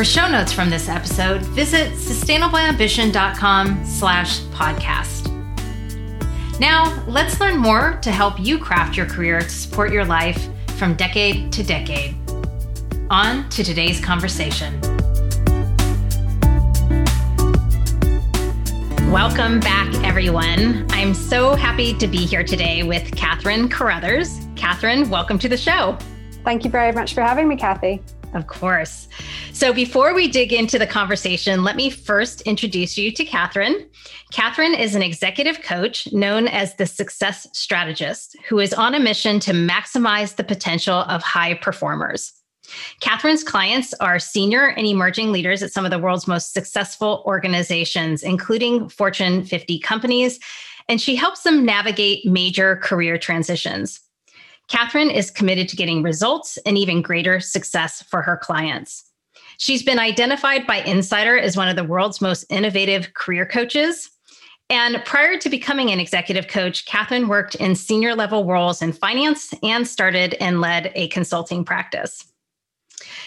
For show notes from this episode, visit sustainableambition.com slash podcast. Now, let's learn more to help you craft your career to support your life from decade to decade. On to today's conversation. Welcome back, everyone. I'm so happy to be here today with Cathryn Caruthers. Cathryn, welcome to the show. Thank you very much for having me, Kathy. Of course. So, before we dig into the conversation, let me first introduce you to Cathryn. Cathryn is an executive coach known as the Success Strategist who is on a mission to maximize the potential of high performers. Cathryn's clients are senior and emerging leaders at some of the world's most successful organizations, including Fortune 50 companies, and she helps them navigate major career transitions. Cathryn is committed to getting results and even greater success for her clients. She's been identified by Insider as one of the world's most innovative career coaches. And prior to becoming an executive coach, Cathryn worked in senior level roles in finance and started and led a consulting practice.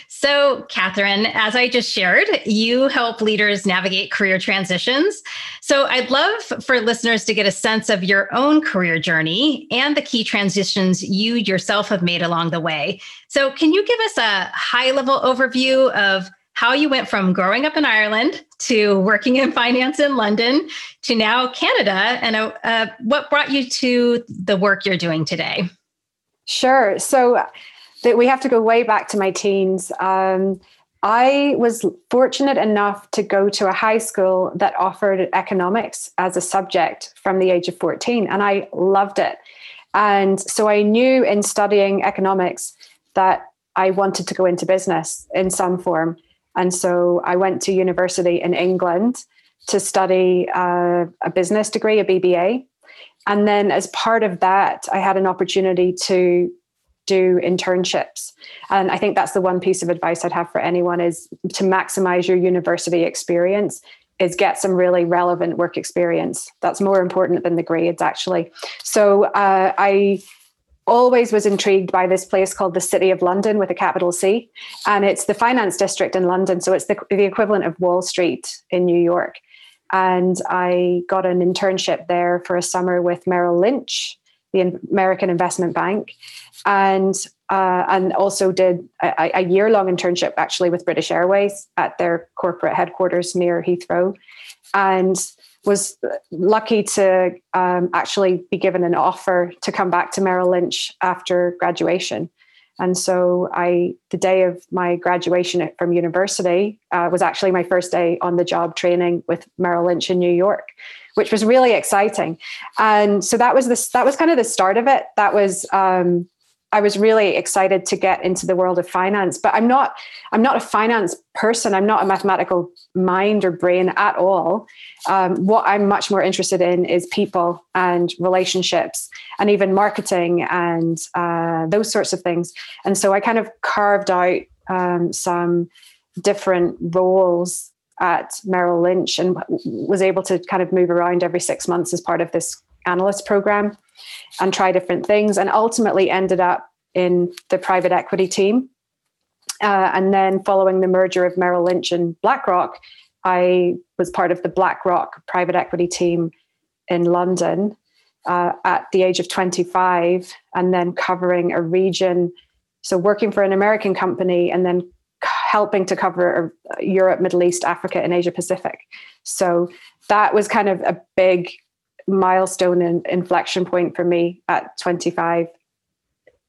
So, Cathryn, as I just shared, you help leaders navigate career transitions. So, I'd love for listeners to get a sense of your own career journey and the key transitions you yourself have made along the way. So, can you give us a high level overview of how you went from growing up in Ireland to working in finance in London to now Canada and uh, uh, what brought you to the work you're doing today? Sure. So, that we have to go way back to my teens. Um, I was fortunate enough to go to a high school that offered economics as a subject from the age of 14, and I loved it. And so I knew in studying economics that I wanted to go into business in some form. And so I went to university in England to study uh, a business degree, a BBA. And then as part of that, I had an opportunity to do internships. And i think that's the one piece of advice i'd have for anyone is to maximize your university experience is get some really relevant work experience. That's more important than the grades actually. So uh, i always was intrigued by this place called the city of london with a capital c. And it's the finance district in london. So it's the, the equivalent of wall street in new york. And i got an internship there for a summer with merrill lynch the american investment bank and uh, and also did a, a year long internship actually with British Airways at their corporate headquarters near Heathrow, and was lucky to um, actually be given an offer to come back to Merrill Lynch after graduation. And so I, the day of my graduation from university uh, was actually my first day on the job training with Merrill Lynch in New York, which was really exciting. And so that was this, that was kind of the start of it. That was, um, I was really excited to get into the world of finance, but I'm not I'm not a finance person. I'm not a mathematical mind or brain at all. Um, what I'm much more interested in is people and relationships, and even marketing and uh, those sorts of things. And so I kind of carved out um, some different roles at Merrill Lynch and was able to kind of move around every six months as part of this analyst program and try different things and ultimately ended up in the private equity team. Uh, and then following the merger of Merrill Lynch and BlackRock, I was part of the BlackRock private equity team in London uh, at the age of 25, and then covering a region. So, working for an American company and then helping to cover uh, Europe, Middle East, Africa, and Asia Pacific. So, that was kind of a big milestone and inflection point for me at 25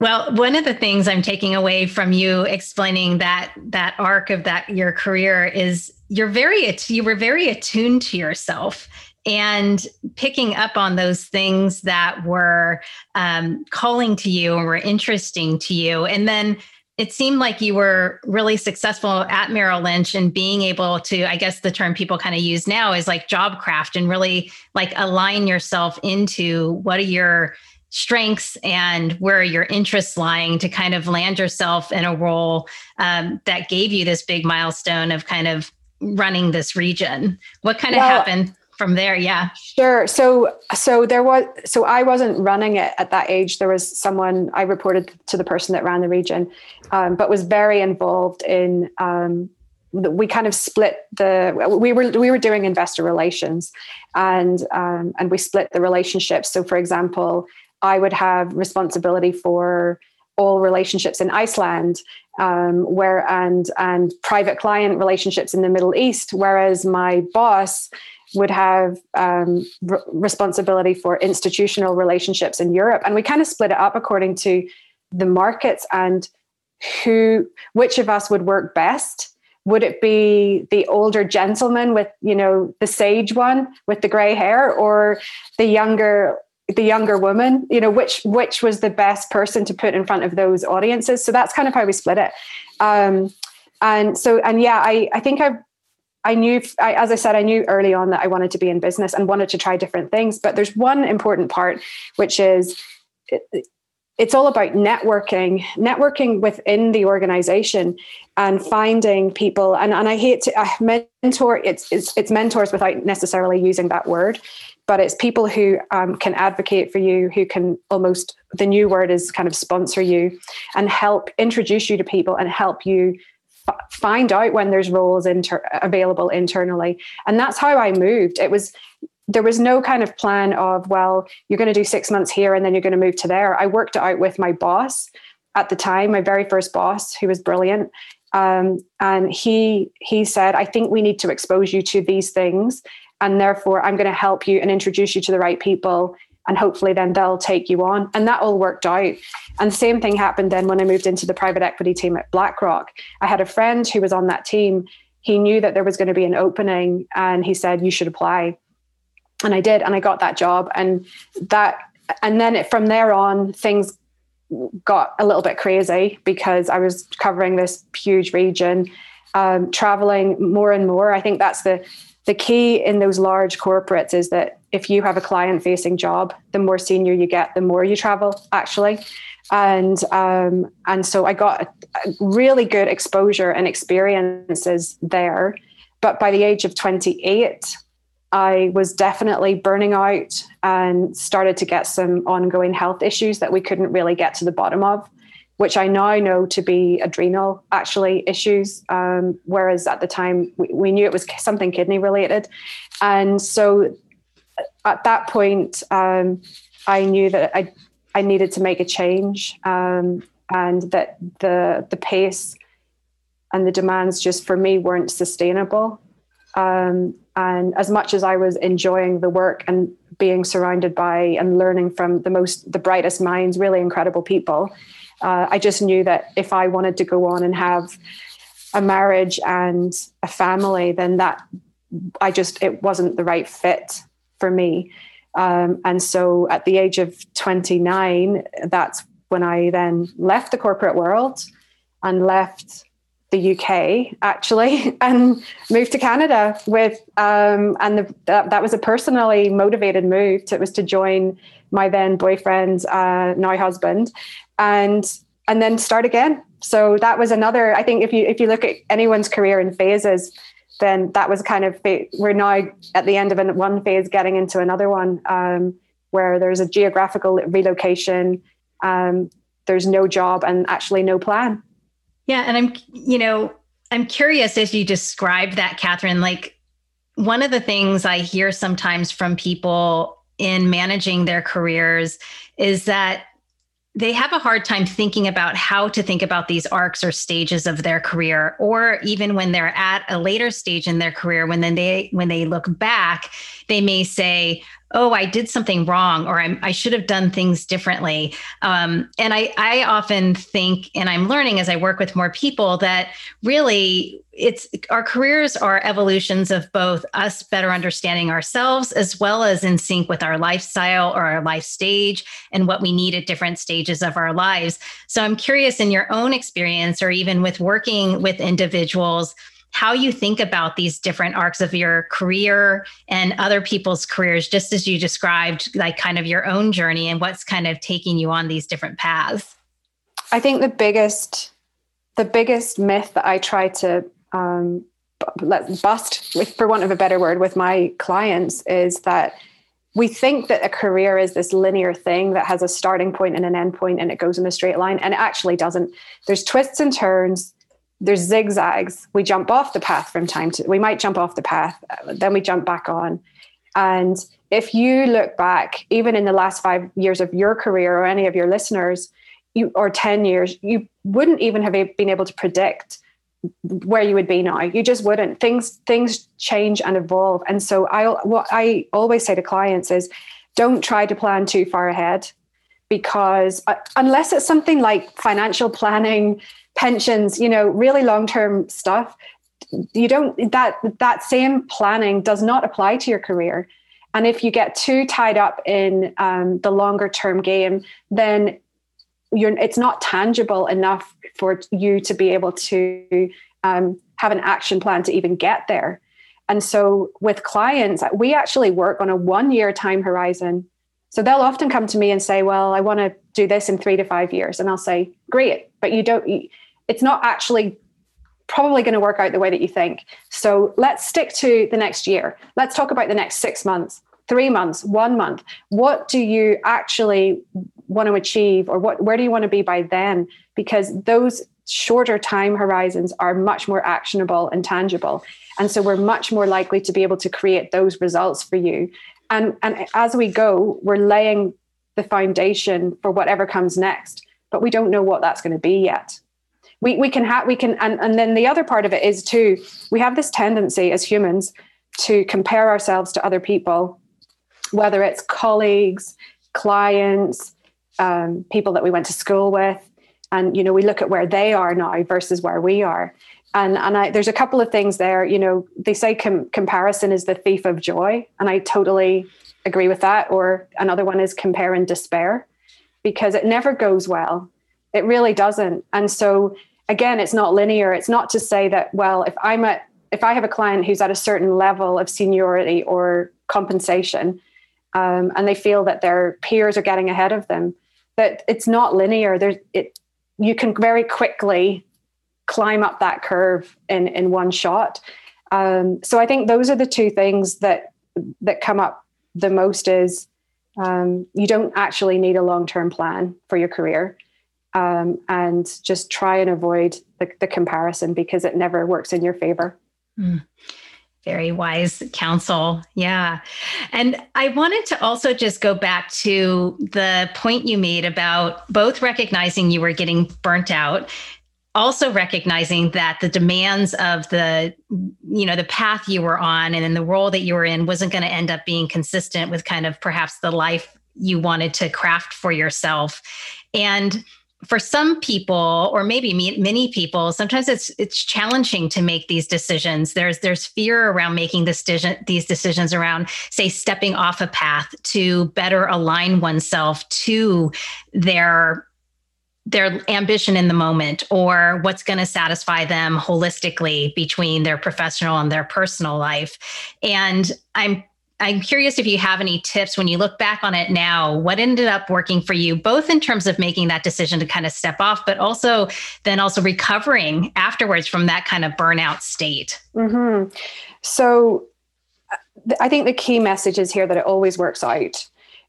well, one of the things I'm taking away from you explaining that that arc of that your career is you're very you were very attuned to yourself and picking up on those things that were um, calling to you and were interesting to you, and then it seemed like you were really successful at Merrill Lynch and being able to, I guess the term people kind of use now is like job craft and really like align yourself into what are your strengths and where your interests lying to kind of land yourself in a role um, that gave you this big milestone of kind of running this region. What kind well, of happened? From there yeah. Sure. So so there was so i wasn't running it at that age. There was someone i reported to the person that ran the region um, but was very involved in um, we kind of split the we were we were doing investor relations and um, and we split the relationships. So for example i would have responsibility for all relationships in iceland um, where and and private client relationships in the middle east whereas my boss would have um, responsibility for institutional relationships in Europe. And we kind of split it up according to the markets and who, which of us would work best. Would it be the older gentleman with, you know, the sage one with the gray hair, or the younger the younger woman you know which which was the best person to put in front of those audiences so that's kind of how we split it um and so and yeah i i think i've I knew, I, as I said, I knew early on that I wanted to be in business and wanted to try different things. But there's one important part, which is it, it's all about networking, networking within the organization and finding people. And, and I hate to uh, mentor, it's, it's, it's mentors without necessarily using that word, but it's people who um, can advocate for you, who can almost, the new word is kind of sponsor you and help introduce you to people and help you find out when there's roles inter- available internally. And that's how i moved. It was there was no kind of plan of well you're going to do six months here and then you're going to move to there. I worked out with my boss at the time my very first boss who was brilliant. Um, and he he said i think we need to expose you to these things and therefore i'm going to help you and introduce you to the right people and hopefully then they'll take you on. And that all worked out. And the same thing happened then when I moved into the private equity team at BlackRock. I had a friend who was on that team. He knew that there was going to be an opening and he said, You should apply. And I did. And I got that job. And that, and then it, from there on, things got a little bit crazy because I was covering this huge region, um, traveling more and more. I think that's the, the key in those large corporates is that if you have a client facing job, the more senior you get, the more you travel actually. And um, and so I got really good exposure and experiences there. But by the age of 28, I was definitely burning out and started to get some ongoing health issues that we couldn't really get to the bottom of which I now know to be adrenal actually issues. Um, whereas at the time we, we, knew it was something kidney related. And so at that point, um, I knew that I, I needed to make a change um, and that the, the pace and the demands just for me weren't sustainable. Um, and as much as I was enjoying the work and being surrounded by and learning from the most, the brightest minds, really incredible people, uh, I just knew that if I wanted to go on and have a marriage and a family, then that I just, it wasn't the right fit for me. Um, and so at the age of 29, that's when I then left the corporate world and left the UK actually and moved to Canada with um, and the, that, that was a personally motivated move. it was to join my then boyfriend, uh, now husband, and and then start again. So that was another. I think if you if you look at anyone's career in phases, then that was kind of we're now at the end of one phase, getting into another one um, where there's a geographical relocation. Um, there's no job and actually no plan. Yeah, and I'm you know I'm curious as you describe that, Cathryn. Like one of the things I hear sometimes from people in managing their careers is that they have a hard time thinking about how to think about these arcs or stages of their career or even when they're at a later stage in their career when then they when they look back they may say oh, I did something wrong or i should have done things differently. Um, and I, I often think, and I'm learning as I work with more people, that really it's our careers are evolutions of both us better understanding ourselves as well as in sync with our lifestyle or our life stage and what we need at different stages of our lives. So I'm curious in your own experience or even with working with individuals how you think about these different arcs of your career and other people's careers, just as you described, like kind of your own journey and what's kind of taking you on these different paths. I think the biggest, the biggest myth that I try to um, let bust, with, for want of a better word, with my clients is that we think that a career is this linear thing that has a starting point and an end point and it goes in a straight line and it actually doesn't there's twists and turns there's zigzags. We jump off the path from time to, we might jump off the path, then we jump back on. And if you look back, even in the last five years of your career or any of your listeners, you, or 10 years, you wouldn't even have been able to predict where you would be now. You just wouldn't. Things things change and evolve. And so I what I always say to clients is don't try to plan too far ahead because uh, unless it's something like financial planning, pensions, you know, really long term stuff, you don't that that same planning does not apply to your career. And if you get too tied up in um, the longer term game, then you're it's not tangible enough for you to be able to um, have an action plan to even get there. And so with clients, we actually work on a one year time horizon. So they'll often come to me and say, Well, I want to do this in three to five years. And I'll say, Great, but you don't, it's not actually probably going to work out the way that you think. So let's stick to the next year. Let's talk about the next six months, three months, one month. What do you actually want to achieve, or what where do you want to be by then? Because those shorter time horizons are much more actionable and tangible. And so we're much more likely to be able to create those results for you. And, and as we go, we're laying the foundation for whatever comes next, but we don't know what that's going to be yet we we can have we can and, and then the other part of it is too we have this tendency as humans to compare ourselves to other people whether it's colleagues clients um, people that we went to school with. And you know we look at where they are now versus where we are. And and I, there's a couple of things there you know they say com- comparison is the thief of joy and i totally agree with that. Or another one is compare and despair because it never goes well. It really doesn't. And so again, it's not linear. It's not to say that, well, if I'm at, if I have a client who's at a certain level of seniority or compensation, um, and they feel that their peers are getting ahead of them, that it's not linear. There's it, you can very quickly climb up that curve in in one shot. Um, so I think those are the two things that that come up the most is um, you don't actually need a long term plan for your career um, and just try and avoid the, the, comparison because it never works in your favor. Mm. Very wise counsel. Yeah. And I wanted to also just go back to the point you made about both recognizing you were getting burnt out also recognizing that the demands of the you know the path you were on and in the role that you were in wasn't going to end up being consistent with kind of perhaps the life you wanted to craft for yourself and for some people or maybe many people sometimes it's it's challenging to make these decisions. There's there's fear around making this decision these decisions around say stepping off a path to better align oneself to their their ambition in the moment or what's going to satisfy them holistically between their professional and their personal life. And i'm I'm curious if you have any tips when you look back on it now, what ended up working for you, both in terms of making that decision to kind of step off, but also then also recovering afterwards from that kind of burnout state? Mm-hmm. So I think the key message is here that it always works out.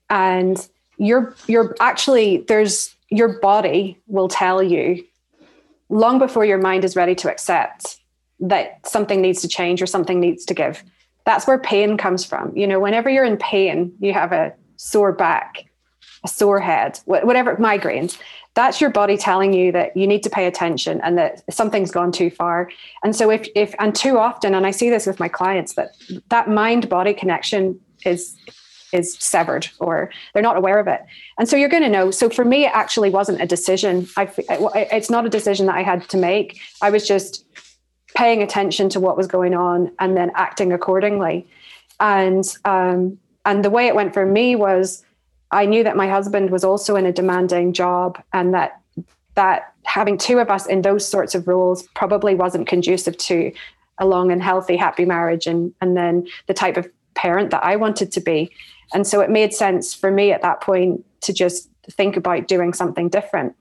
And you're, you're actually, there's your body will tell you long before your mind is ready to accept that something needs to change or something needs to give that's where pain comes from. You know, whenever you're in pain, you have a sore back, a sore head, whatever, migraines. That's your body telling you that you need to pay attention and that something's gone too far. And so if if and too often, and I see this with my clients, that that mind body connection is is severed or they're not aware of it and so you're going to know so for me it actually wasn't a decision I, it's not a decision that i had to make i was just paying attention to what was going on and then acting accordingly. And um, and the way it went for me was i knew that my husband was also in a demanding job and that that having two of us in those sorts of roles probably wasn't conducive to a long and healthy happy marriage and and then the type of parent that I wanted to be. And so it made sense for me at that point to just think about doing something different.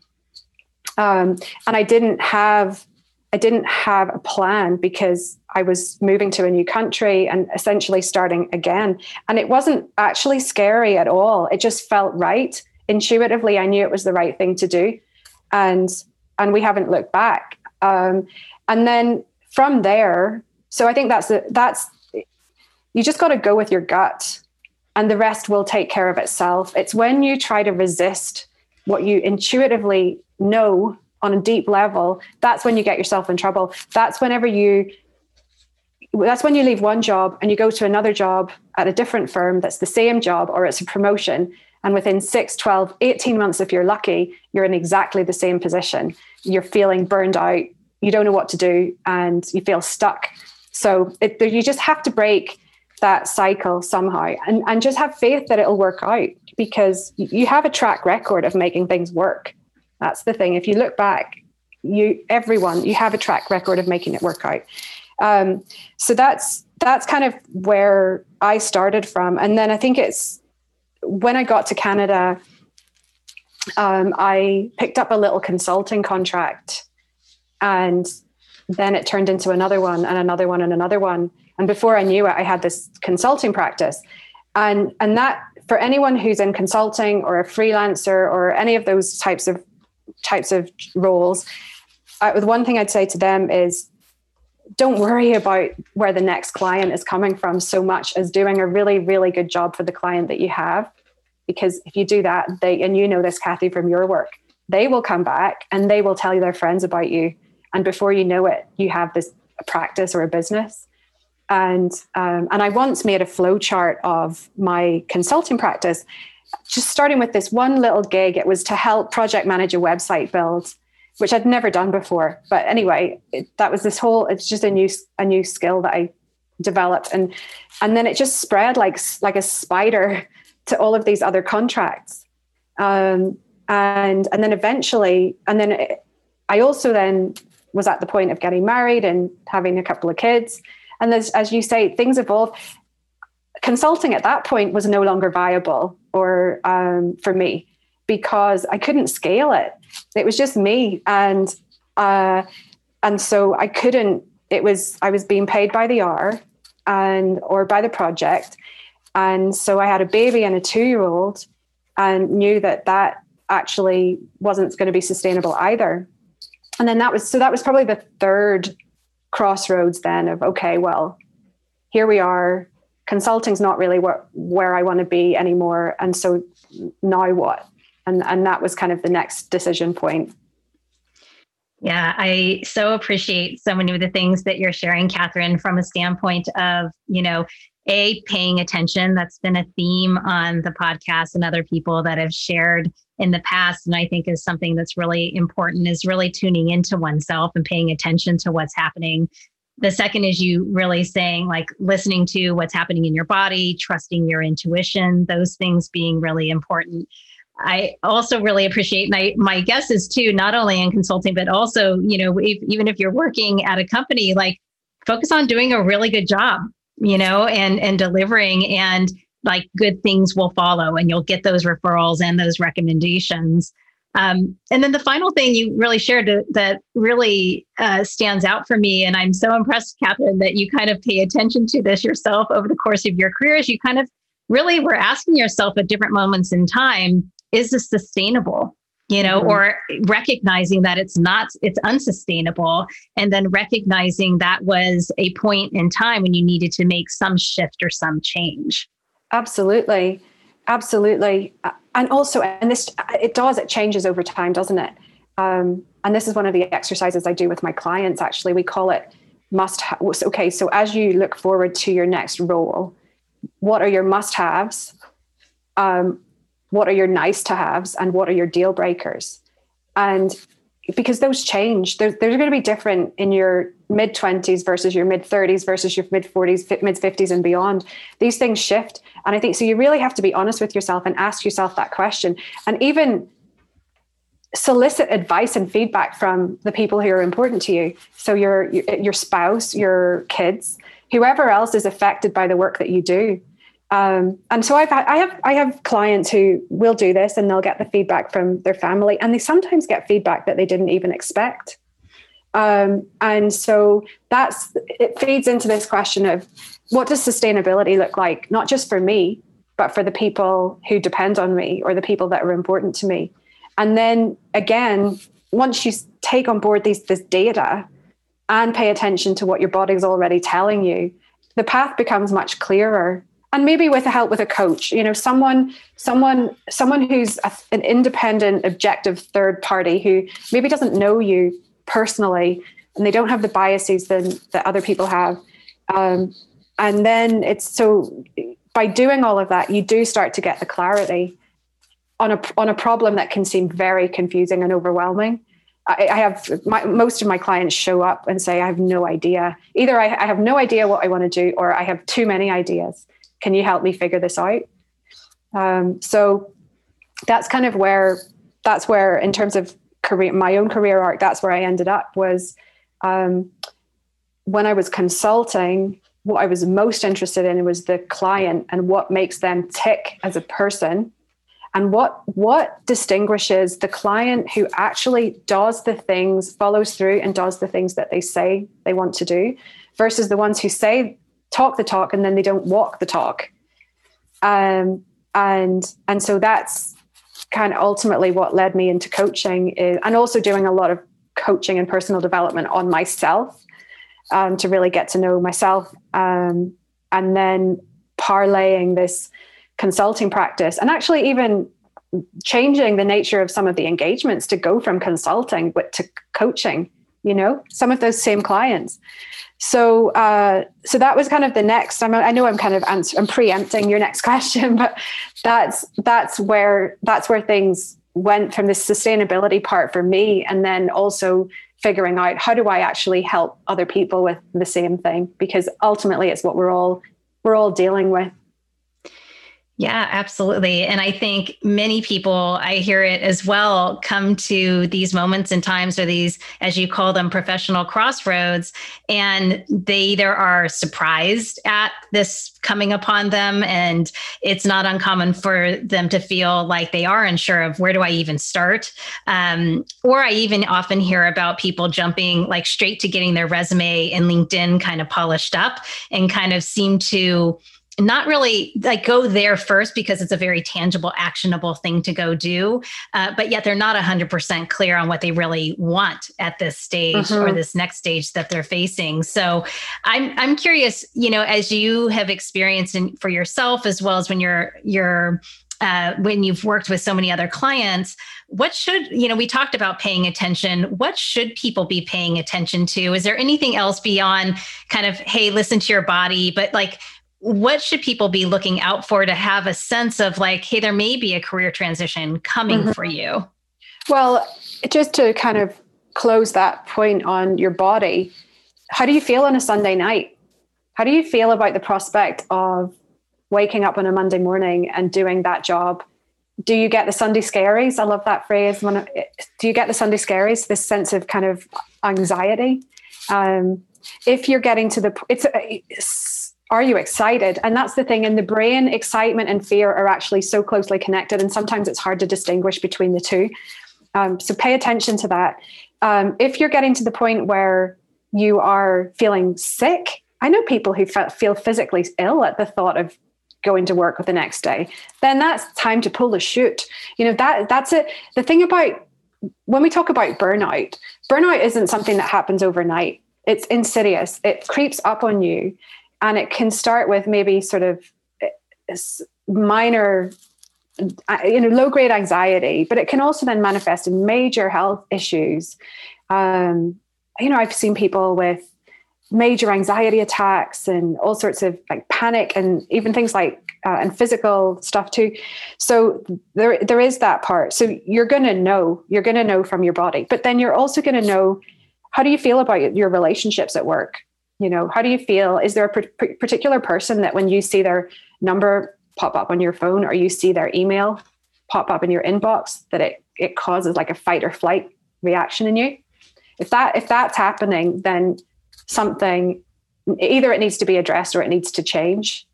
Um, and I didn't have I didn't have a plan because I was moving to a new country and essentially starting again and it wasn't actually scary at all it just felt right intuitively I knew it was the right thing to do and and we haven't looked back. Um, and then from there, so I think that's the, that's you just got to go with your gut, and the rest will take care of itself. It's when you try to resist what you intuitively know on a deep level that's when you get yourself in trouble that's whenever you that's when you leave one job and you go to another job at a different firm that's the same job or it's a promotion and within 6, 12, 18 months, if you're lucky, you're in exactly the same position. You're feeling burned out, you don't know what to do, and you feel stuck. So it, you just have to break that cycle somehow and, and just have faith that it'll work out because you have a track record of making things work. That's the thing. If you look back, you everyone, you have a track record of making it work out. Um, so that's that's kind of where I started from. And then I think it's when I got to Canada, um, I picked up a little consulting contract and then it turned into another one and another one and another one. And before I knew it, I had this consulting practice. And, and that for anyone who's in consulting or a freelancer or any of those types of types of roles, the one thing I'd say to them is don't worry about where the next client is coming from so much as doing a really, really good job for the client that you have. Because if you do that, they, and you know this, Kathy, from your work, they will come back and they will tell their friends about you. And before you know it, you have this practice or a business. And um, and I once made a flow chart of my consulting practice, just starting with this one little gig. It was to help project manage a website build which I'd never done before. But anyway, it, that was this whole. It's just a new a new skill that I developed, and and then it just spread like like a spider to all of these other contracts, um, and and then eventually, and then it, I also then was at the point of getting married and having a couple of kids, and as as you say, things evolve. Consulting at that point was no longer viable, or um, for me because I couldn't scale it. It was just me, and uh, and so I couldn't. It was I was being paid by the hour, and or by the project, and so I had a baby and a two year old, and knew that that actually wasn't going to be sustainable either. And then that was so that was probably the third crossroads then of okay, well, here we are. Consulting's not really what where I want to be anymore, and so now what? and and that was kind of the next decision point yeah, I so appreciate so many of the things that you're sharing, Cathryn, from a standpoint of, you know, a paying attention. That's been a theme on the podcast and other people that have shared in the past. And I think is something that's really important is really tuning into oneself and paying attention to what's happening. The second is you really saying, like, listening to what's happening in your body, trusting your intuition, those things being really important. I also really appreciate my my guess is too, not only in consulting, but also, you know, if, even if you're working at a company, like focus on doing a really good job, you know, and and delivering and like good things will follow and you'll get those referrals and those recommendations. Um, and then the final thing you really shared that, that really uh, stands out for me, and I'm so impressed, Cathryn, that you kind of pay attention to this yourself over the course of your career, is you kind of really were asking yourself at different moments in time, is this sustainable? You know, mm-hmm. or recognizing that it's not, it's unsustainable, and then recognizing that was a point in time when you needed to make some shift or some change. Absolutely. Absolutely. And also, and this, it does, it changes over time, doesn't it? Um, and this is one of the exercises I do with my clients, actually. We call it must have. Okay, so as you look forward to your next role, what are your must haves um, what are your nice to haves and what are your deal breakers and because those change. They're, they're going to be different in your mid 20s versus your mid 30s versus your mid 40s mid 50s and beyond. These things shift. And i think so you really have to be honest with yourself and ask yourself that question. And even solicit advice and feedback from the people who are important to you. So your your spouse your kids whoever else is affected by the work that you do um, and so I've I have I have clients who will do this and they'll get the feedback from their family and they sometimes get feedback that they didn't even expect um, and so that's it feeds into this question of what does sustainability look like not just for me but for the people who depend on me or the people that are important to me and then again, once you take on board these this data and pay attention to what your body's already telling you, the path becomes much clearer. And maybe with the help with a coach, you know, someone, someone, someone who's a, an independent, objective third party who maybe doesn't know you personally, and they don't have the biases that, that other people have. Um, and then it's so by doing all of that, you do start to get the clarity on a on a problem that can seem very confusing and overwhelming. I, I have my, most of my clients show up and say, "I have no idea. Either I, I have no idea what I want to do, or I have too many ideas. Can you help me figure this out?" Um, so that's kind of where that's where, in terms of career, my own career arc, that's where I ended up. Was um, when I was consulting, what I was most interested in was the client and what makes them tick as a person and what what distinguishes the client who actually does the things follows through and does the things that they say they want to do versus the ones who say talk the talk and then they don't walk the talk. Um, and and so that's kind of ultimately what led me into coaching is, and also doing a lot of coaching and personal development on myself um, to really get to know myself. Um, and then parlaying this consulting practice and actually even changing the nature of some of the engagements to go from consulting but to coaching you know some of those same clients. So uh, so that was kind of the next I'm, i know i'm kind of answer, i'm preempting your next question but that's that's where that's where things went from the sustainability part for me and then also figuring out how do i actually help other people with the same thing because ultimately it's what we're all we're all dealing with yeah, absolutely. And I think many people, I hear it as well, come to these moments and times or these, as you call them, professional crossroads, and they either are surprised at this coming upon them, and it's not uncommon for them to feel like they are unsure of where do I even start. Um, or I even often hear about people jumping like straight to getting their resume and LinkedIn kind of polished up and kind of seem to not really like go there first because it's a very tangible actionable thing to go do uh, but yet they're not 100% clear on what they really want at this stage mm-hmm. or this next stage that they're facing. So i'm i'm curious you know as you have experienced in, for yourself as well as when you're you're uh, when you've worked with so many other clients what should you know we talked about paying attention. What should people be paying attention to? Is there anything else beyond kind of hey listen to your body but like what should people be looking out for to have a sense of like hey there may be a career transition coming mm-hmm. for you? Well just to kind of close that point on your body how do you feel on a sunday night? How do you feel about the prospect of waking up on a monday morning and doing that job? Do you get the sunday scaries? I love that phrase. Do you get the sunday scaries? This sense of kind of anxiety. Um, if you're getting to the it's, it's are you excited? And that's the thing. In the brain, excitement and fear are actually so closely connected. And sometimes it's hard to distinguish between the two. Um, so pay attention to that. Um, if you're getting to the point where you are feeling sick, I know people who feel physically ill at the thought of going to work the next day. Then that's time to pull the chute. You know that that's it. The thing about when we talk about burnout, burnout isn't something that happens overnight. It's insidious. It creeps up on you and it can start with maybe sort of eh, minor uh, you know low grade anxiety but it can also then manifest in major health issues um, you know i've seen people with major anxiety attacks and all sorts of like panic and even things like uh, and physical stuff too. So there there is that part. So you're going to know you're going to know from your body, but then you're also going to know how do you feel about your relationships at work. You know, how do you feel? Is there a particular person that when you see their number pop up on your phone or you see their email pop up in your inbox that it it causes like a fight or flight reaction in you? If that if that's happening, then something either it needs to be addressed or it needs to change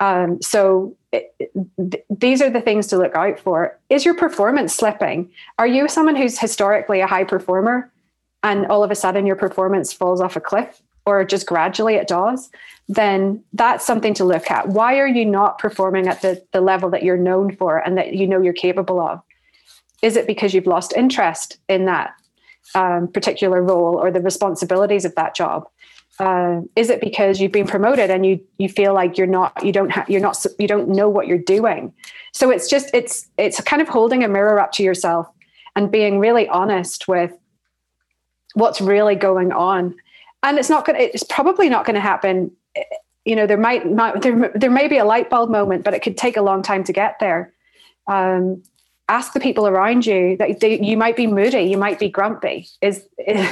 um, so it, th- these are the things to look out for is your performance slipping are you someone who's historically a high performer and all of a sudden your performance falls off a cliff or just gradually it does then that's something to look at why are you not performing at the, the level that you're known for and that you know you're capable of is it because you've lost interest in that um, particular role or the responsibilities of that job? Uh, is it because you've been promoted and you you feel like you're not you don't have you're not you don't know what you're doing? So it's just it's it's kind of holding a mirror up to yourself and being really honest with what's really going on. And it's not going. It's probably not going to happen. You know, there might, might there there may be a light bulb moment, but it could take a long time to get there. Um, ask the people around you that they, you might be moody you might be grumpy is, is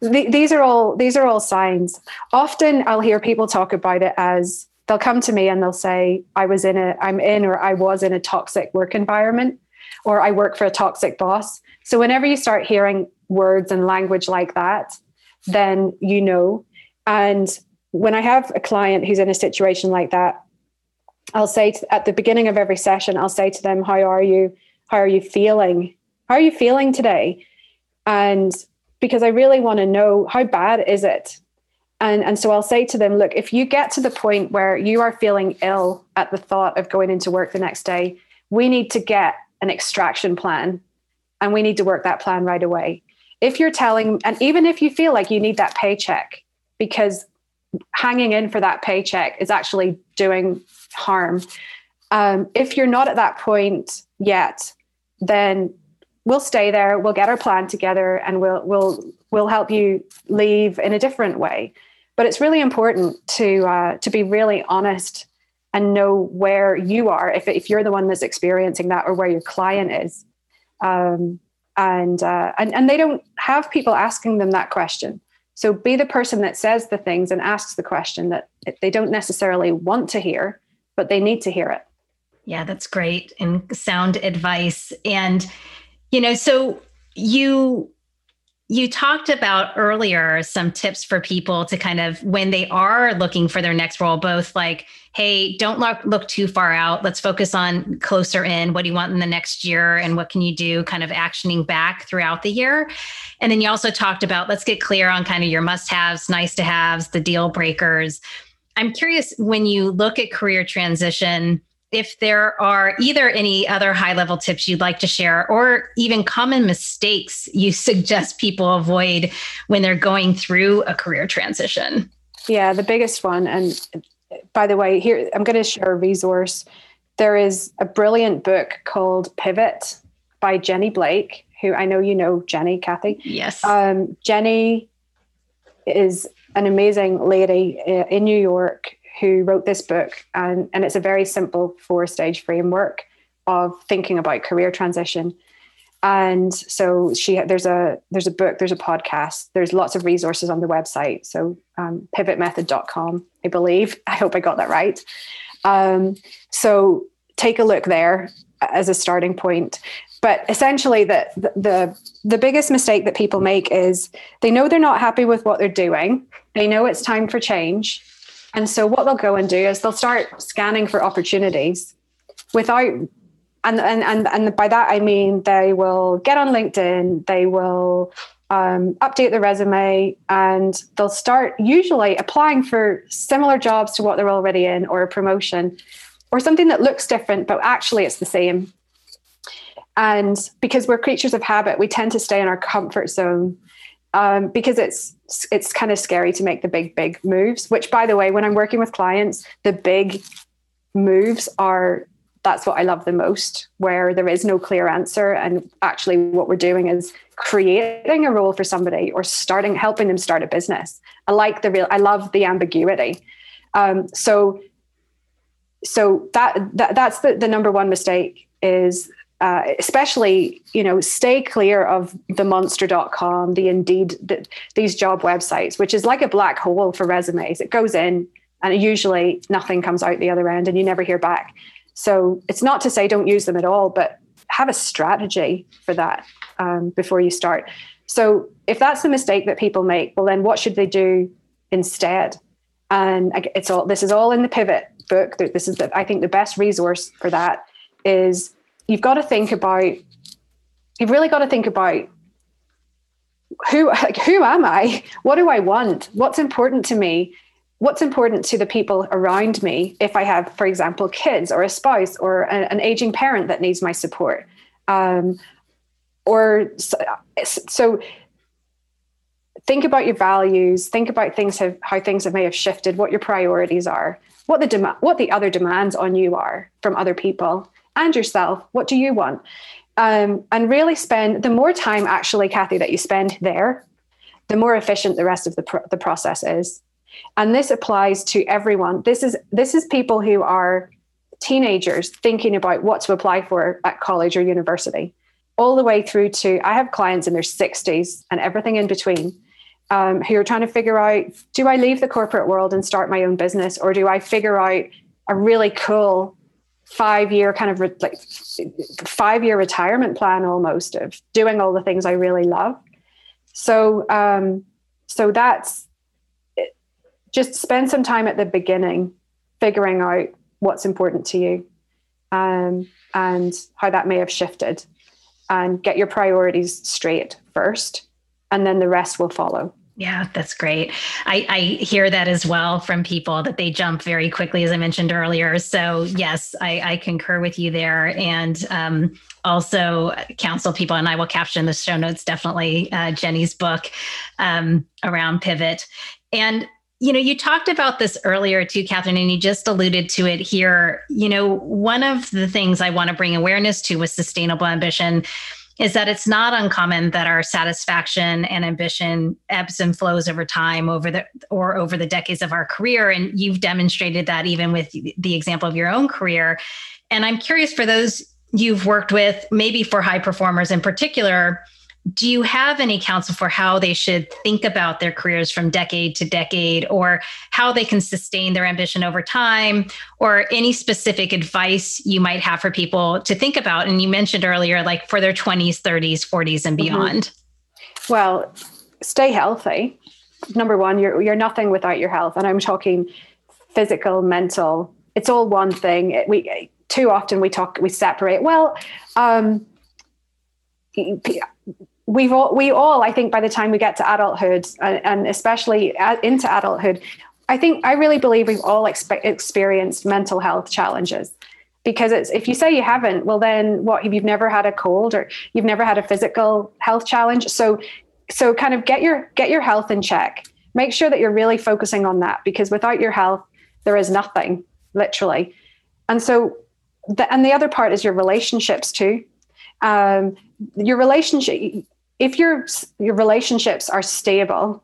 these are all these are all signs often i'll hear people talk about it as they'll come to me and they'll say i was in a i'm in or i was in a toxic work environment or i work for a toxic boss so whenever you start hearing words and language like that then you know and when i have a client who's in a situation like that i'll say to, at the beginning of every session i'll say to them how are you how are you feeling? How are you feeling today? And because I really want to know how bad is it? And, and so I'll say to them, look, if you get to the point where you are feeling ill at the thought of going into work the next day, we need to get an extraction plan and we need to work that plan right away. If you're telling, and even if you feel like you need that paycheck, because hanging in for that paycheck is actually doing harm. Um, if you're not at that point yet, then we'll stay there we'll get our plan together and we'll we'll we'll help you leave in a different way but it's really important to uh, to be really honest and know where you are if, if you're the one that's experiencing that or where your client is um, and, uh, and and they don't have people asking them that question so be the person that says the things and asks the question that they don't necessarily want to hear but they need to hear it yeah, that's great and sound advice. And, you know, so you you talked about earlier some tips for people to kind of when they are looking for their next role both like hey don't look, look too far out. Let's focus on closer in. What do you want in the next year? And what can you do kind of actioning back throughout the year? And then you also talked about let's get clear on kind of your must haves nice to haves the deal breakers. I'm curious when you look at career transition if there are either any other high level tips you'd like to share or even common mistakes you suggest people avoid when they're going through a career transition. Yeah, the biggest one. And by the way, here I'm going to share a resource. There is a brilliant book called Pivot by Jenny Blake, who I know you know, Jenny, Kathy. Yes. Um, Jenny is an amazing lady uh, in New York who wrote this book, and, and it's a very simple four stage framework of thinking about career transition. And so she there's a there's a book, there's a podcast, there's lots of resources on the website. So um, pivotmethod.com, I believe. I hope I got that right. Um, so take a look there as a starting point. But essentially, the, the the biggest mistake that people make is they know they're not happy with what they're doing. They know it's time for change, and so what they'll go and do is they'll start scanning for opportunities without and and and, and by that I mean they will get on LinkedIn, they will um, update their resume and they'll start usually applying for similar jobs to what they're already in or a promotion or something that looks different but actually it's the same. And because we're creatures of habit we tend to stay in our comfort zone um, because it's it's kind of scary to make the big big moves. Which, by the way, when I'm working with clients, the big moves are that's what I love the most, where there is no clear answer. And actually, what we're doing is creating a role for somebody or starting, helping them start a business. I like the real, I love the ambiguity. Um, so, so that, that that's the, the number one mistake is uh, especially you know stay clear of the monster.com the indeed the, these job websites which is like a black hole for resumes. It goes in and usually nothing comes out the other end and you never hear back. So it's not to say don't use them at all but have a strategy for that um, before you start. So if that's the mistake that people make well then what should they do instead? And it's all this is all in the pivot book. This is the, i think the best resource for that is you've got to think about you've really got to think about who like, who am I? What do I want? What's important to me? What's important to the people around me if I have, for example, kids or a spouse or a, an aging parent that needs my support? Um, or so, so, think about your values, think about things have, how things have may have shifted, what your priorities are, what the dem- what the other demands on you are from other people, and yourself. What do you want? Um, and really spend the more time, actually, Kathy, that you spend there, the more efficient the rest of the, the process is. And this applies to everyone. This is this is people who are teenagers thinking about what to apply for at college or university, all the way through to I have clients in their 60s and everything in between. Um, who are trying to figure out do I leave the corporate world and start my own business, or do I figure out a really cool five year kind of re- like five year retirement plan almost of doing all the things I really love. So um, so that's it. just spend some time at the beginning figuring out what's important to you um, and how that may have shifted and get your priorities straight first and then the rest will follow. Yeah, that's great. I, I, hear that as well from people that they jump very quickly, as I mentioned earlier. So, yes, I, I concur with you there. And um, also counsel people, and I will caption the show notes definitely uh, Jenny's book um, around pivot. And you know, you talked about this earlier too, Cathryn, and you just alluded to it here. You know, one of the things I want to bring awareness to with sustainable ambition is that it's not uncommon that our satisfaction and ambition ebbs and flows over time over the or over the decades of our career. And you've demonstrated that even with the example of your own career. And i'm curious for those you've worked with maybe for high performers in particular do you have any counsel for how they should think about their careers from decade to decade or how they can sustain their ambition over time or any specific advice you might have for people to think about? And you mentioned earlier like for their 20s 30s 40s and mm-hmm. beyond. Mm-hmm. well stay healthy. Number one you're you're nothing without your health. And i'm talking physical mental. It's all one thing. We too often we talk we separate. Well um, we've all we all i think by the time we get to adulthood and, and especially into adulthood i think i really believe we've all expe- experienced mental health challenges. Because it's if you say you haven't well then what have you've never had a cold or you've never had a physical health challenge? So so kind of get your get your health in check. Make sure that you're really focusing on that because without your health there is nothing literally. And so the, and the other part is your relationships too. Um, your relationship if your your relationships are stable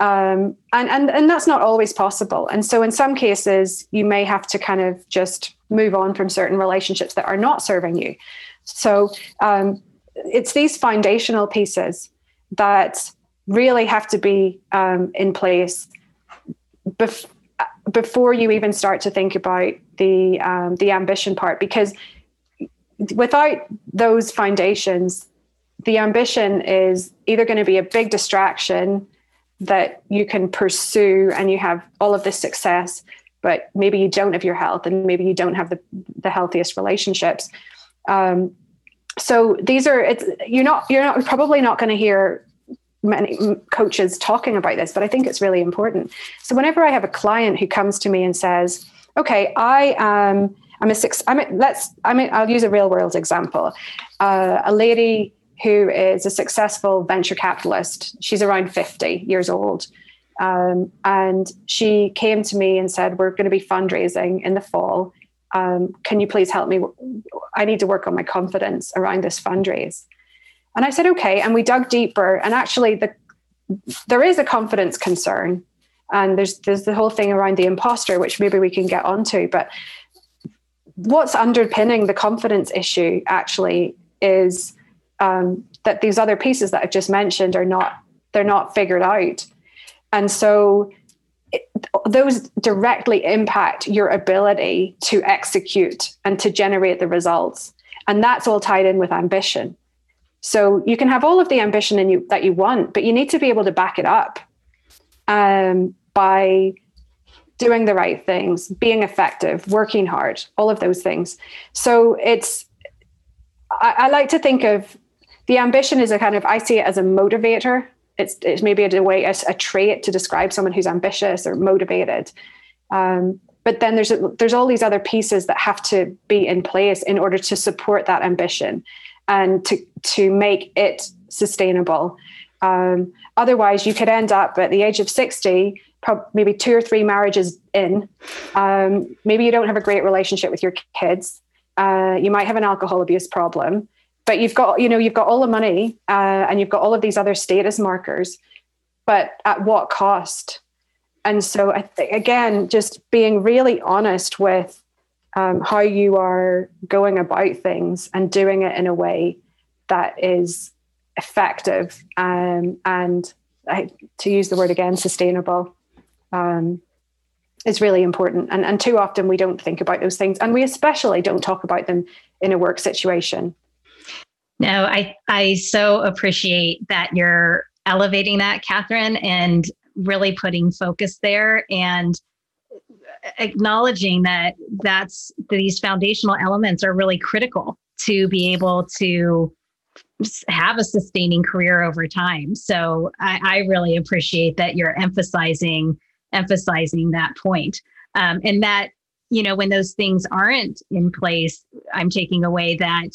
um, and and and that's not always possible. And so in some cases you may have to kind of just move on from certain relationships that are not serving you. So um, it's these foundational pieces that really have to be um, in place bef- before you even start to think about the um, the ambition part. Because without those foundations the ambition is either going to be a big distraction that you can pursue and you have all of this success but maybe you don't have your health and maybe you don't have the, the healthiest relationships. Um, so these are it's you're not you're not probably not going to hear many coaches talking about this but i think it's really important. So whenever i have a client who comes to me and says okay i am i'm a six i'm a, let's i mean i'll use a real world example. Uh, a lady who is a successful venture capitalist. She's around 50 years old. Um, and she came to me and said, We're going to be fundraising in the fall. um, can you please help me? I need to work on my confidence around this fundraise. And I said, okay. And we dug deeper. And actually, the, there is a confidence concern. And there's, there's the whole thing around the imposter, which maybe we can get onto. But what's underpinning the confidence issue actually is um, that these other pieces that I've just mentioned are not they're not figured out, and so it, those directly impact your ability to execute and to generate the results, and that's all tied in with ambition. So you can have all of the ambition in you that you want, but you need to be able to back it up um, by doing the right things, being effective, working hard, all of those things. So it's, I, I, like to think of the ambition is a kind of, I see it as a motivator. It's, it's maybe a way, a, a trait to describe someone who's ambitious or motivated. Um, but then there's a, there's all these other pieces that have to be in place in order to support that ambition and to to make it sustainable. Um, otherwise, you could end up at the age of sixty maybe two or three marriages in. Um, maybe you don't have a great relationship with your kids. Uh, you might have an alcohol abuse problem, but you've got you know you've got all the money uh, and you've got all of these other status markers. But at what cost? And so I think again, just being really honest with um, how you are going about things and doing it in a way that is effective um, and I, to use the word again, sustainable um, is really important. And, and too often we don't think about those things. And we especially don't talk about them in a work situation. No, I, I so appreciate that you're elevating that, Cathryn, and really putting focus there and acknowledging that that's these foundational elements are really critical to be able to have a sustaining career over time. So I, I really appreciate that you're emphasizing emphasizing that point. Um, and that, you know, when those things aren't in place, I'm taking away that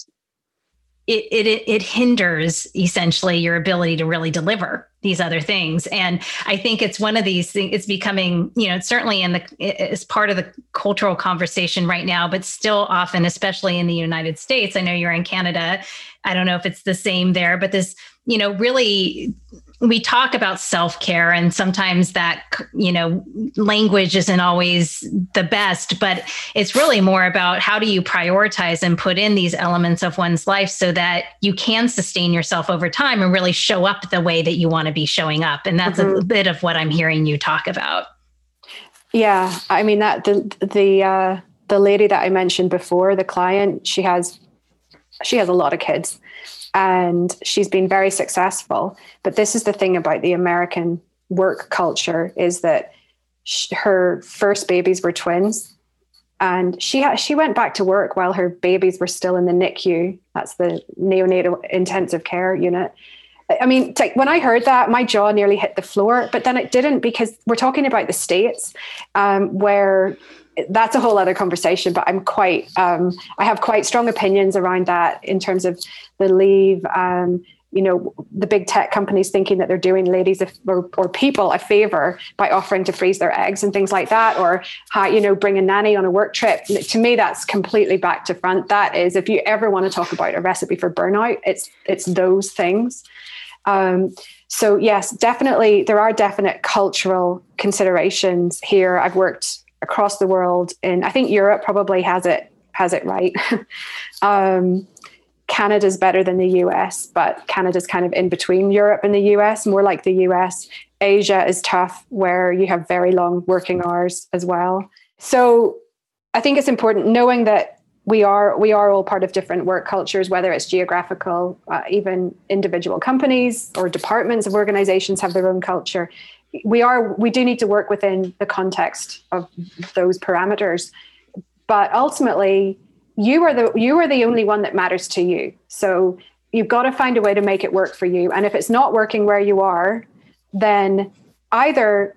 it, it it hinders essentially your ability to really deliver these other things. And i think it's one of these things it's becoming you know certainly in the it's part of the cultural conversation right now but still often especially in the united states i know you're in canada. I don't know if it's the same there but this you know really we talk about self-care and sometimes that you know language isn't always the best but it's really more about how do you prioritize and put in these elements of one's life so that you can sustain yourself over time and really show up the way that you want to be showing up. And that's mm-hmm. a bit of what i'm hearing you talk about. Yeah i mean that the the uh the lady that i mentioned before the client she has she has a lot of kids and she's been very successful. But this is the thing about the American work culture is that her first babies were twins, and she ha- she went back to work while her babies were still in the NICU. That's the neonatal intensive care unit. I mean, like when I heard that, my jaw nearly hit the floor, but then it didn't because we're talking about the states um, where that's a whole other conversation but i'm quite um, i have quite strong opinions around that in terms of the leave um, you know the big tech companies thinking that they're doing ladies or, or, people a favor by offering to freeze their eggs and things like that or how, you know bring a nanny on a work trip. To me that's completely back to front. That is if you ever want to talk about a recipe for burnout it's it's those things. Um, so yes definitely there are definite cultural considerations here. I've worked across the world and i think europe probably has it has it right. Um, canada's better than the us but canada's kind of in between europe and the us more like the us asia is tough where you have very long working hours as well. So i think it's important knowing that we are we are all part of different work cultures whether it's geographical uh, even individual companies or departments of organizations have their own culture we are we do need to work within the context of those parameters. But ultimately you are the you are the only one that matters to you. So you've got to find a way to make it work for you. And if it's not working where you are then either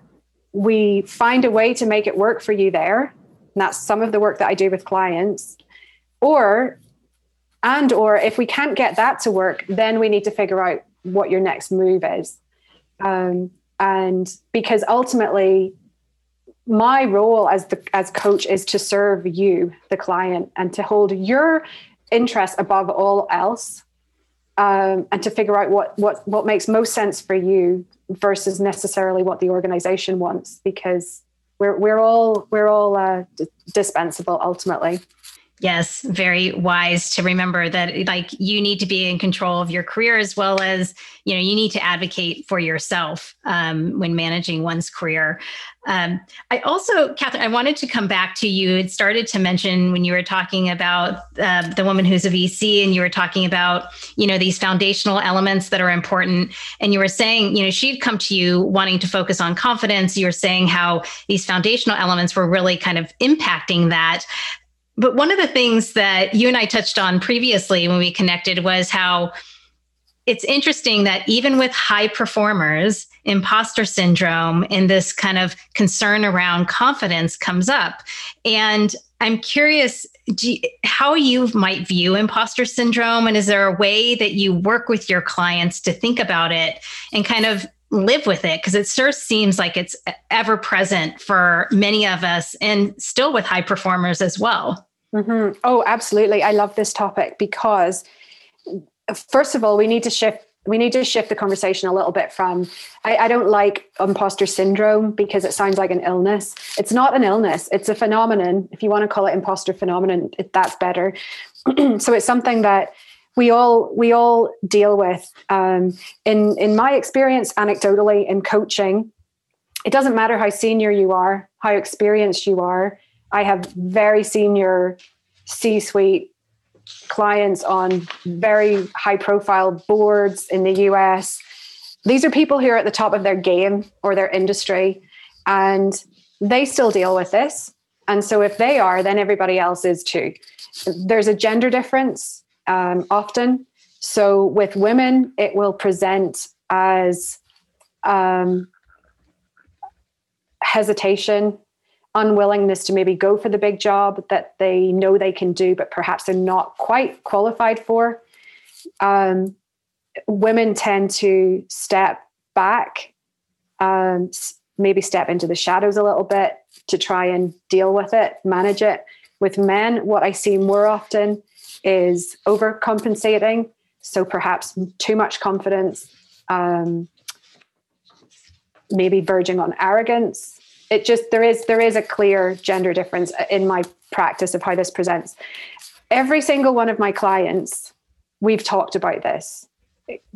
we find a way to make it work for you there and that's some of the work that i do with clients or and or if we can't get that to work then we need to figure out what your next move is. Um, and because ultimately my role as the as coach is to serve you the client and to hold your interest above all else um, and to figure out what what what makes most sense for you versus necessarily what the organization wants because we're we're all we're all uh, dispensable ultimately Yes, very wise to remember that like you need to be in control of your career as well as you know you need to advocate for yourself um, when managing one's career. Um, I also, Cathryn, I wanted to come back to you. It started to mention when you were talking about uh, the woman who's a VC, and you were talking about you know these foundational elements that are important, and you were saying you know she'd come to you wanting to focus on confidence. You were saying how these foundational elements were really kind of impacting that. But one of the things that you and I touched on previously when we connected was how it's interesting that even with high performers, imposter syndrome and this kind of concern around confidence comes up. And I'm curious you, how you might view imposter syndrome. And is there a way that you work with your clients to think about it and kind of live with it because it sure seems like it's ever present for many of us and still with high performers as well. Mm-hmm. Oh, absolutely. I love this topic because, first of all, we need to shift. We need to shift the conversation a little bit from. I, I don't like imposter syndrome because it sounds like an illness. It's not an illness. It's a phenomenon. If you want to call it imposter phenomenon, it, that's better. so it's something that we all we all deal with. Um, in in my experience, anecdotally in coaching, it doesn't matter how senior you are, how experienced you are. I have very senior C-suite clients on very high profile boards in the US. These are people who are at the top of their game or their industry, and they still deal with this. And so if they are, then everybody else is too. There's a gender difference um, often. So with women, it will present as um, hesitation, unwillingness to maybe go for the big job that they know they can do, but perhaps they're not quite qualified for. Um, women tend to step back, um, maybe step into the shadows a little bit to try and deal with it, manage it. With men, what I see more often is overcompensating. So perhaps too much confidence, um, maybe verging on arrogance. It just there is there is a clear gender difference in my practice of how this presents. Every single one of my clients, we've talked about this.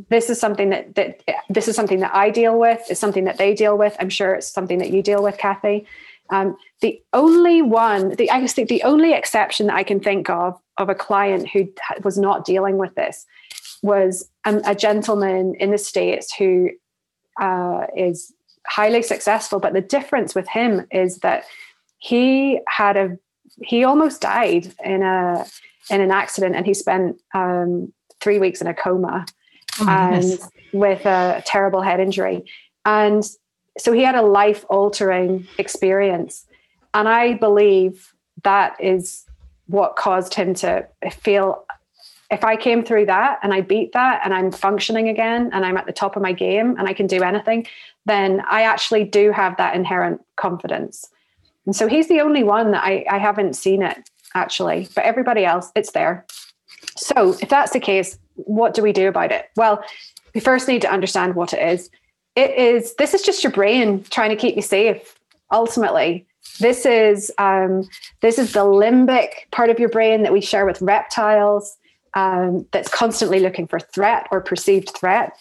This is something that that this is something that I deal with. It's something that they deal with. I'm sure it's something that you deal with, Kathy. Um, the only one, the I think the only exception that I can think of of a client who was not dealing with this was a, a gentleman in the states who uh, is highly successful. But the difference with him is that he had a he almost died in a in an accident, and he spent um, three weeks in a coma oh and with a terrible head injury. And so he had a life altering experience. And I believe that is what caused him to feel if I came through that and I beat that and I'm functioning again and I'm at the top of my game and I can do anything, then I actually do have that inherent confidence. And so he's the only one that I, I haven't seen it actually, but everybody else, it's there. So if that's the case, what do we do about it? Well, we first need to understand what it is it is this is just your brain trying to keep you safe ultimately. This is um, this is the limbic part of your brain that we share with reptiles um, that's constantly looking for threat or perceived threat.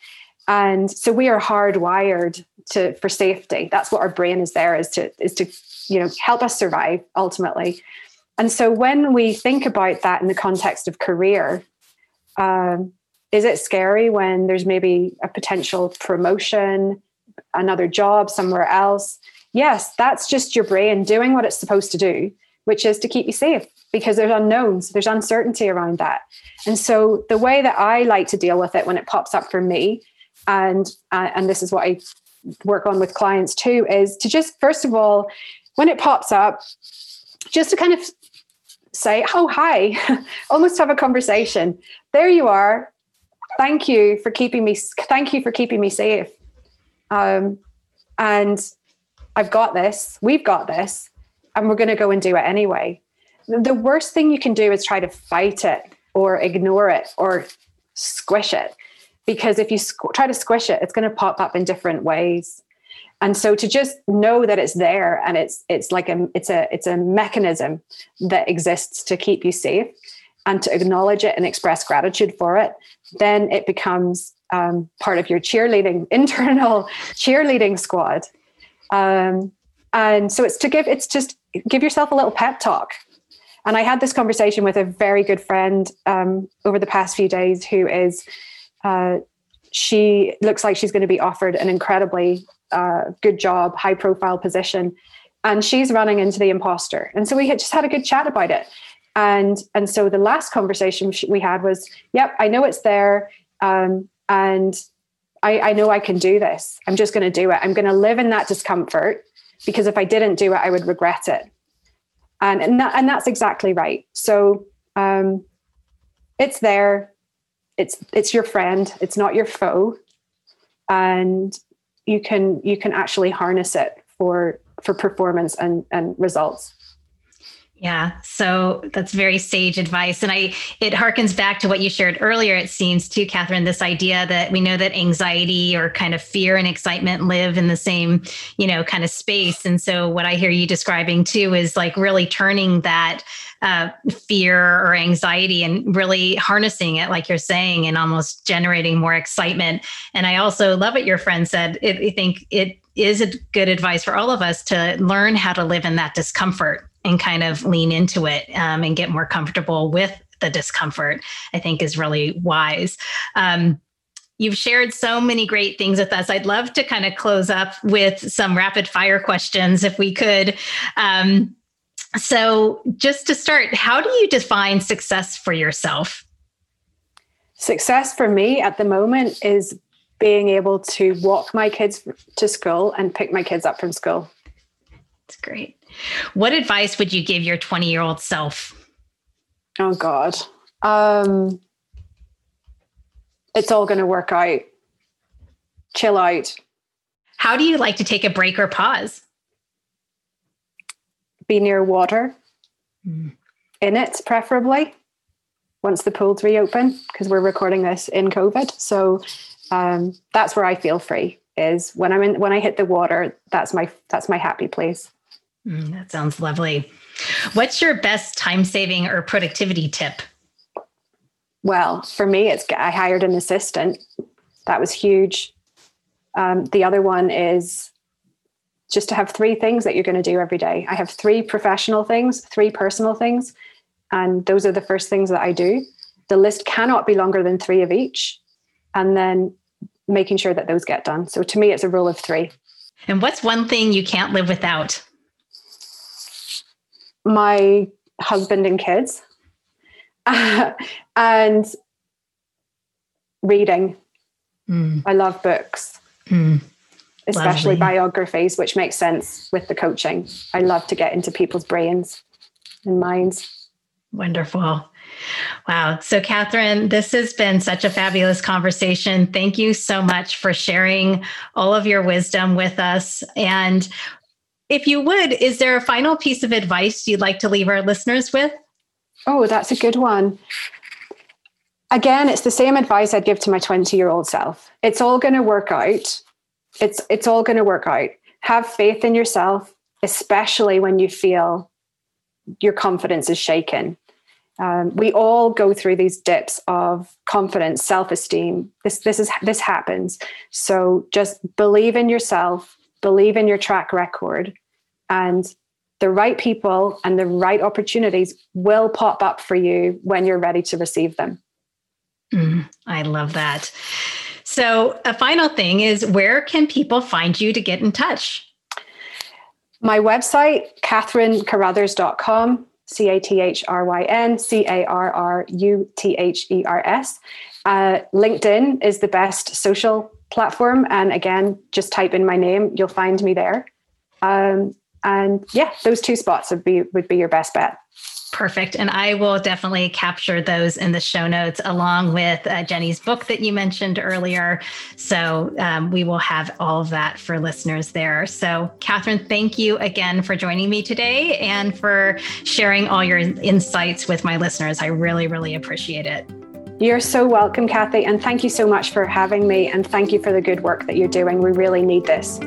And so we are hardwired to for safety. That's what our brain is there is to is to you know help us survive ultimately. And so when we think about that in the context of career um, is it scary when there's maybe a potential promotion, another job somewhere else? Yes, that's just your brain doing what it's supposed to do, which is to keep you safe because there's unknowns, there's uncertainty around that. And so the way that I like to deal with it when it pops up for me, and uh, and this is what I work on with clients too, is to just first of all, when it pops up, just to kind of say, "Oh, hi," almost have a conversation. There you are thank you for keeping me thank you for keeping me safe um, and I've got this, we've got this, and we're going to go and do it anyway. The worst thing you can do is try to fight it or ignore it or squish it. Because if you squ- try to squish it, it's going to pop up in different ways. And so to just know that it's there and it's it's like a it's a it's a mechanism that exists to keep you safe and to acknowledge it and express gratitude for it, then it becomes um, part of your cheerleading internal cheerleading squad. Um, and so it's to give it's just give yourself a little pep talk and I had this conversation with a very good friend um, over the past few days who is, uh, she looks like she's going to be offered an incredibly uh, good job, high profile position. And she's running into the imposter. And so we had just had a good chat about it. And, and so the last conversation we had was, yep, I know it's there. Um, and I, I know I can do this. I'm just going to do it. I'm going to live in that discomfort because if I didn't do it, I would regret it and and, that, and that's exactly right so um, it's there it's it's your friend it's not your foe and you can you can actually harness it for for performance and and results yeah, so that's very sage advice. And I it harkens back to what you shared earlier, it seems too, Cathryn, this idea that we know that anxiety or kind of fear and excitement live in the same, you know, kind of space. And so what I hear you describing too is like really turning that uh, fear or anxiety and really harnessing it, like you're saying, and almost generating more excitement. And I also love what your friend said. I think it is a good advice for all of us to learn how to live in that discomfort and kind of lean into it um, and get more comfortable with the discomfort, I think is really wise. Um, you've shared so many great things with us. I'd love to kind of close up with some rapid fire questions if we could. Um, so, just to start, how do you define success for yourself? Success for me at the moment is being able to walk my kids to school and pick my kids up from school. That's great. What advice would you give your 20 year old self? Oh, God. Um, it's all going to work out. Chill out. How do you like to take a break or pause? Be near water, mm. in it, preferably, once the pools reopen, because we're recording this in COVID. So um, that's where I feel free is when I'm in when I hit the water. That's my that's my happy place. Mm, that sounds lovely. What's your best time saving or productivity tip? Well, for me, it's I hired an assistant. That was huge. Um, the other one is just to have three things that you're going to do every day. I have three professional things, three personal things, and those are the first things that I do. The list cannot be longer than three of each, and then making sure that those get done. So to me, it's a rule of three. And what's one thing you can't live without? My husband and kids and reading. Mm. I love books, mm. especially Lovely. biographies, which makes sense with the coaching. I love to get into people's brains and minds. Wonderful. Wow. So, Cathryn, this has been such a fabulous conversation. Thank you so much for sharing all of your wisdom with us. And if you would, is there a final piece of advice you'd like to leave our listeners with? Oh, that's a good one. Again, it's the same advice I'd give to my 20 year old self. It's all going to work out. It's, it's all going to work out. Have faith in yourself, especially when you feel your confidence is shaken. Um, we all go through these dips of confidence, self-esteem. This this is this happens. So just believe in yourself, believe in your track record, and the right people and the right opportunities will pop up for you when you're ready to receive them. Mm, I love that. So, a final thing is where can people find you to get in touch? My website, cathryncarruthers.com, C A T H R Y N C A R R U T H E R S. Uh, LinkedIn is the best social platform. And again, just type in my name, you'll find me there. Um, and yeah, those two spots would be would be your best bet. Perfect. And I will definitely capture those in the show notes along with uh, Jenny's book that you mentioned earlier. So um, we will have all of that for listeners there. So, Cathryn, thank you again for joining me today and for sharing all your insights with my listeners. I really, really appreciate it. You're so welcome, Kathy. And thank you so much for having me. And thank you for the good work that you're doing. We really need this.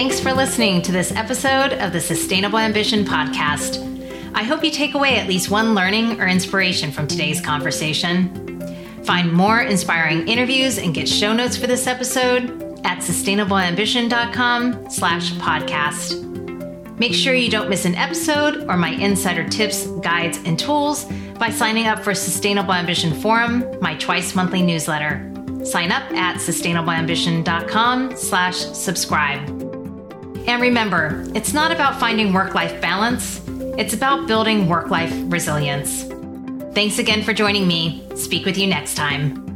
Thanks for listening to this episode of the Sustainable Ambition Podcast. I hope you take away at least one learning or inspiration from today's conversation. Find more inspiring interviews and get show notes for this episode at sustainableambition.com slash podcast. Make sure you don't miss an episode or my insider tips, guides, and tools by signing up for Sustainable Ambition Forum, my twice monthly newsletter. Sign up at sustainableambition.com slash subscribe. And remember, it's not about finding work life balance, it's about building work life resilience. Thanks again for joining me. Speak with you next time.